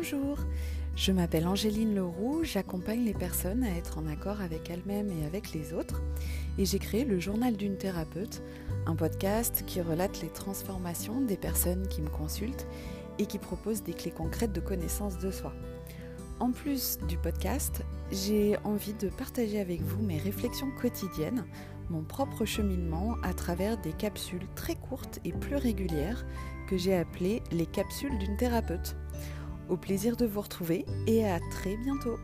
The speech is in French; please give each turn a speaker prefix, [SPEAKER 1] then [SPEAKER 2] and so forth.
[SPEAKER 1] Bonjour, je m'appelle Angéline Leroux, j'accompagne les personnes à être en accord avec elles-mêmes et avec les autres et j'ai créé le journal d'une thérapeute, un podcast qui relate les transformations des personnes qui me consultent et qui propose des clés concrètes de connaissance de soi. En plus du podcast, j'ai envie de partager avec vous mes réflexions quotidiennes, mon propre cheminement à travers des capsules très courtes et plus régulières que j'ai appelées les capsules d'une thérapeute. Au plaisir de vous retrouver et à très bientôt.